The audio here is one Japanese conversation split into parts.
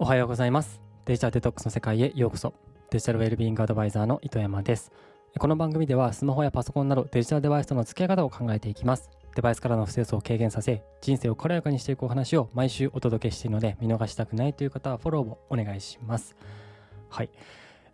おはようございます。デジタルデトックスの世界へようこそ。デジタルウェルビーイングアドバイザーの糸山です。この番組ではスマホやパソコンなどデジタルデバイスとの付き合い方を考えていきます。デバイスからの不正を軽減させ人生を軽やかにしていくお話を毎週お届けしているので見逃したくないという方はフォローをお願いします。はい。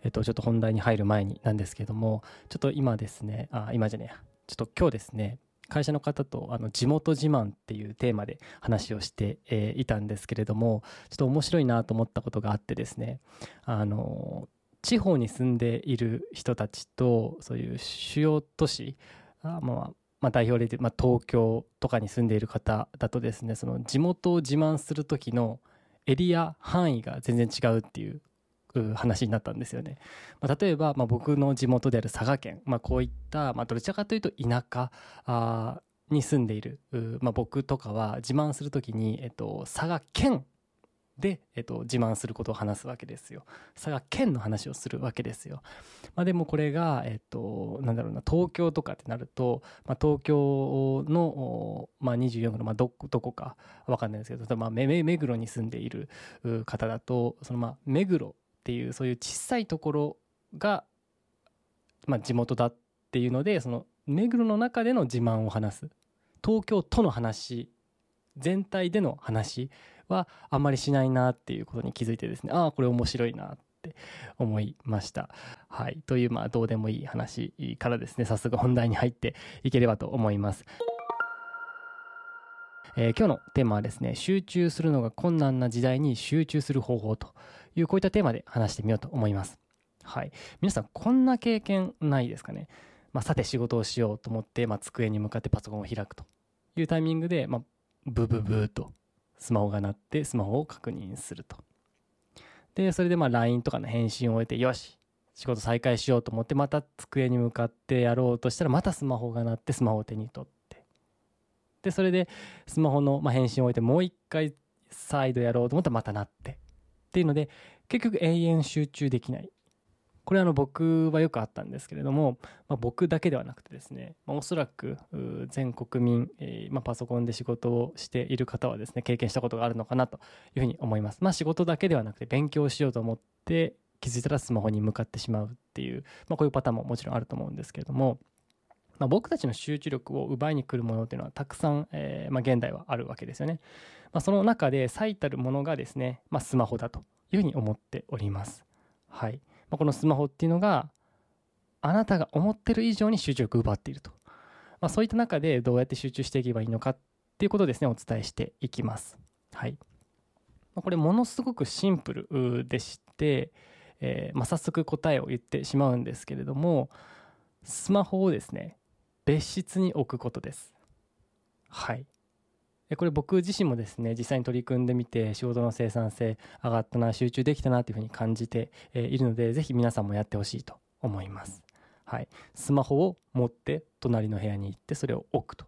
えっとちょっと本題に入る前になんですけどもちょっと今ですねあ今じゃねえや。ちょっと今日ですね会社の方とあの地元自慢っていうテーマで話をして、いたんですけれどもちょっと面白いなと思ったことがあってですね。あの地方に住んでいる人たちとそういう主要都市あ、まあ、まあ、代表例で、まあ、東京とかに住んでいる方だとですねその地元を自慢する時のエリア範囲が全然違うっていう話になったんですよね。まあ、例えば、まあ、僕の地元である佐賀県、まあ、こういった、まあ、どちらかというと田舎あに住んでいる、まあ、僕とかは自慢するときに、えっと、佐賀県で、えっと、自慢することを話すわけですよ。佐賀県の話をするわけですよ。まあ、でもこれが、えっと、なんだろうな、東京とかってなると、まあ、東京の、まあ、24区の、まあ、ど、どこかわかんないですけど、まあ、目黒に住んでいる方だと、その、まあ、目黒っていうそういう小さいところが、まあ、地元だっていうのでその目黒の中での自慢を話す東京都の話全体での話はあんまりしないなっていうことに気づいてですねああこれ面白いなって思いました。はい。というまあどうでもいい話からですね早速本題に入っていければと思います。えー、今日のテーマはですね集中するのが困難な時代に集中する方法というこういったテーマで話してみようと思います。はい。皆さんこんな経験ないですかね？まあ、さて仕事をしようと思って、まあ、机に向かってパソコンを開くというタイミングで、まあ、ブブブーとスマホが鳴ってスマホを確認すると。で、それでまあ LINE とかの返信を終えて、よし仕事再開しようと思ってまた机に向かってやろうとしたらまたスマホが鳴ってスマホを手に取ってでそれでスマホのま返信を終えてもう一回再度やろうと思ったらまた鳴ってっていうので結局永遠集中できない。これあの僕はよくあったんですけれども、まあ、僕だけではなくてですね、まあ、おそらく全国民、えー、まあ、パソコンで仕事をしている方はですね経験したことがあるのかなというふうに思います。まあ仕事だけではなくて勉強しようと思って気づいたらスマホに向かってしまうっていう、まあ、こういうパターンももちろんあると思うんですけれどもまあ、僕たちの集中力を奪いに来るものっていうのはたくさん、えー、まあ、現代はあるわけですよね。まあ、その中で最たるものがですね、ま、スマホだというふうに思っております。はい。ま、このスマホっていうのが、あなたが思ってる以上に集中力を奪っていると。ま、そういった中でどうやって集中していけばいいのかっていうことをですね、お伝えしていきます。はい。ま、これものすごくシンプルでして、えー、まあ、早速答えを言ってしまうんですけれども、スマホをですね、別室に置くことです。はい。これ僕自身もですね実際に取り組んでみて仕事の生産性上がったな集中できたなというふうに感じているのでぜひ皆さんもやってほしいと思います。はい、スマホを持って隣の部屋に行ってそれを置くと。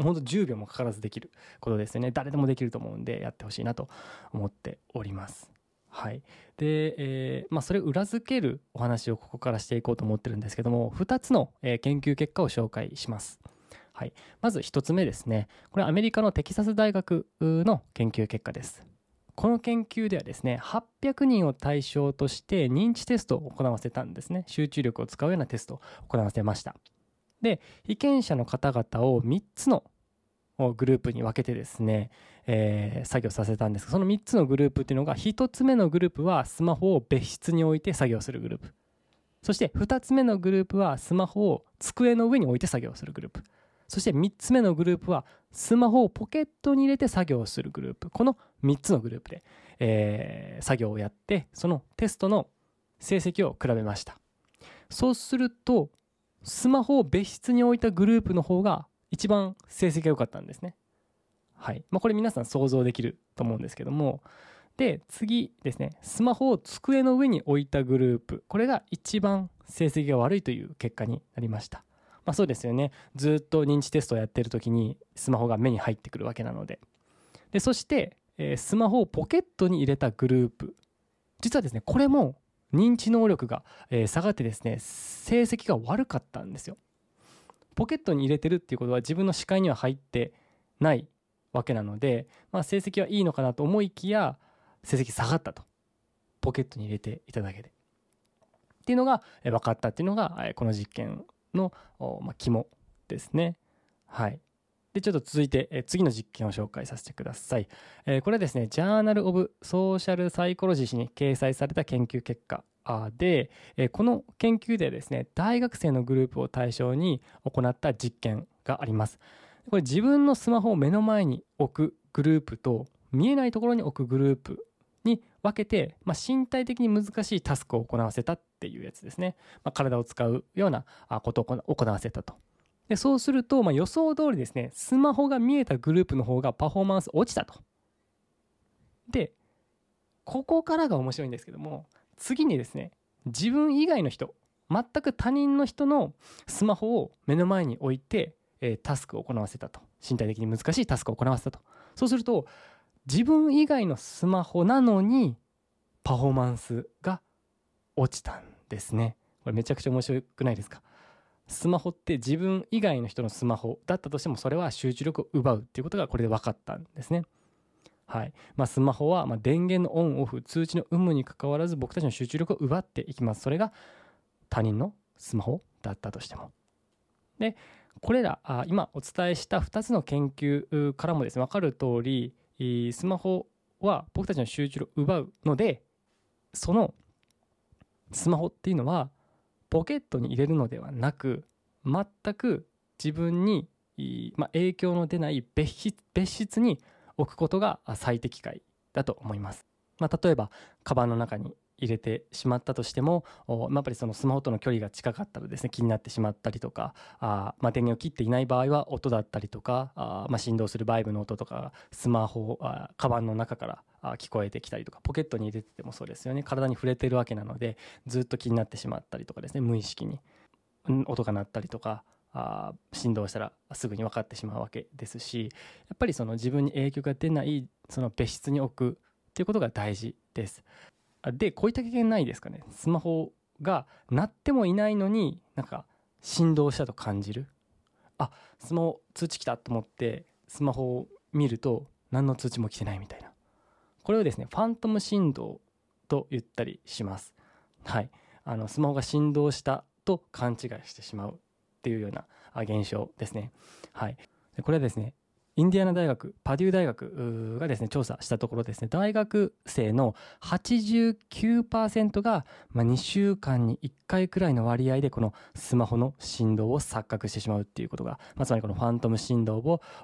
ほんと10秒もかからずできることですよね。誰でもできると思うんでやってほしいなと思っております。はい。で、えー、まあ、それを裏付けるお話をここからしていこうと思ってるんですけども、2つの、え研究結果を紹介します。はい、まず1つ目ですね。これアメリカのテキサス大学の研究結果です。この研究ではですね800人を対象として認知テストを行わせたんですね。集中力を使うようなテストを行わせました。で被験者の方々を3つのグループに分けてですね、えー、作業させたんです。がその3つのグループっていうのが1つ目のグループはスマホを別室に置いて作業するグループ。そして2つ目のグループはスマホを机の上に置いて作業するグループ。そして3つ目のグループはスマホをポケットに入れて作業するグループ。この3つのグループで、えー、作業をやってそのテストの成績を比べました。そうするとスマホを別室に置いたグループの方が一番成績が良かったんですね。はい。まあ、これ皆さん想像できると思うんですけども。で次ですね。スマホを机の上に置いたグループ。これが一番成績が悪いという結果になりました。まあ、そうですよね。ずっと認知テストをやってる時にスマホが目に入ってくるわけなので。でそして、えー、スマホをポケットに入れたグループ。実はですねこれも認知能力が、えー、下がってですね成績が悪かったんですよ。ポケットに入れてるっていうことは自分の視界には入ってないわけなので、まあ、成績はいいのかなと思いきや成績下がったと。ポケットに入れていただけで。っていうのが分かったっていうのがこの実験の、まあ、肝ですね。はい。でちょっと続いて、え次の実験を紹介させてください、えこれはですねジャーナル・オブ・ソーシャル・サイコロジーに掲載された研究結果で、えこの研究でですね大学生のグループを対象に行った実験があります。これ自分のスマホを目の前に置くグループと見えないところに置くグループに分けて、まあ、身体的に難しいタスクを行わせたっていうやつですね、まあ、体を使うようなことを行わせたと。でそうすると、まあ、予想通りですねスマホが見えたグループの方がパフォーマンス落ちたと。でここからが面白いんですけども次にですね自分以外の人全く他人の人のスマホを目の前に置いて、えー、タスクを行わせたと。身体的に難しいタスクを行わせたと。そうすると自分以外のスマホなのにパフォーマンスが落ちたんですね。これめちゃくちゃ面白くないですか？スマホって自分以外の人のスマホだったとしてもそれは集中力を奪うっていうことがこれで分かったんですね。はい。まあ、スマホはま電源のオンオフ通知の有無にかかわらず僕たちの集中力を奪っていきます。それが他人のスマホだったとしても。でこれら今お伝えした2つの研究からもですね分かる通りスマホは僕たちの集中力を奪うのでそのスマホっていうのはポケットに入れるのではなく全く自分に、ま、影響の出ない別室別室に置くことが最適解だと思います。まあ、例えばカバンの中に入れてしまったとしてもやっぱりそのスマホとの距離が近かったらですね気になってしまったりとかあ、まあ、電源を切っていない場合は音だったりとかあ、まあ、振動するバイブの音とかスマホあカバンの中から聞こえてきたりとかポケットに入れててもそうですよね体に触れてるわけなのでずっと気になってしまったりとかですね無意識に音が鳴ったりとかあ振動したらすぐに分かってしまうわけですしやっぱりその自分に影響が出ないその別室に置くっていうことが大事です。でこういった経験ないですかね。スマホが鳴ってもいないのになんか振動したと感じる。あスマホ通知来たと思ってスマホを見ると何の通知も来てないみたいな。これをですねファントム振動と言ったりします。はい。あのスマホが振動したと勘違いしてしまうっていうような現象ですね。はい。これはですねインディアナ大学、パデュー大学がですね、調査したところですね、大学生の89%が、まあ、2週間に1回くらいの割合でこのスマホの振動を錯覚してしまうっていうことが、まあ、つまりこのファントム振動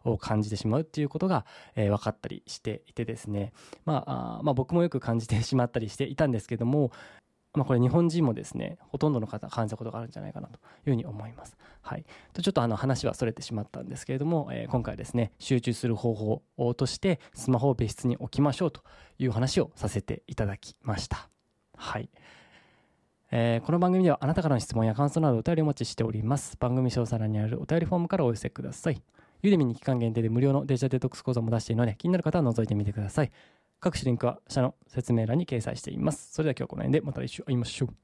を感じてしまうっていうことが、えー、分かったりしていてですね、まあ、あまあ僕もよく感じてしまったりしていたんですけども、まあ、これ日本人もですねほとんどの方感じたことがあるんじゃないかなというふうに思います。はい、とちょっとあの話はそれてしまったんですけれども、えー、今回ですね集中する方法としてスマホを別室に置きましょうという話をさせていただきました。はい、えー、この番組ではあなたからの質問や感想などお便りお待ちしております。番組詳細欄にあるお便りフォームからお寄せください。ユーデミに期間限定で無料のデジタルデトックス講座も出しているので気になる方は覗いてみてください。各種リンクは下の説明欄に掲載しています。それでは今日はこの辺でまた来週会いましょう。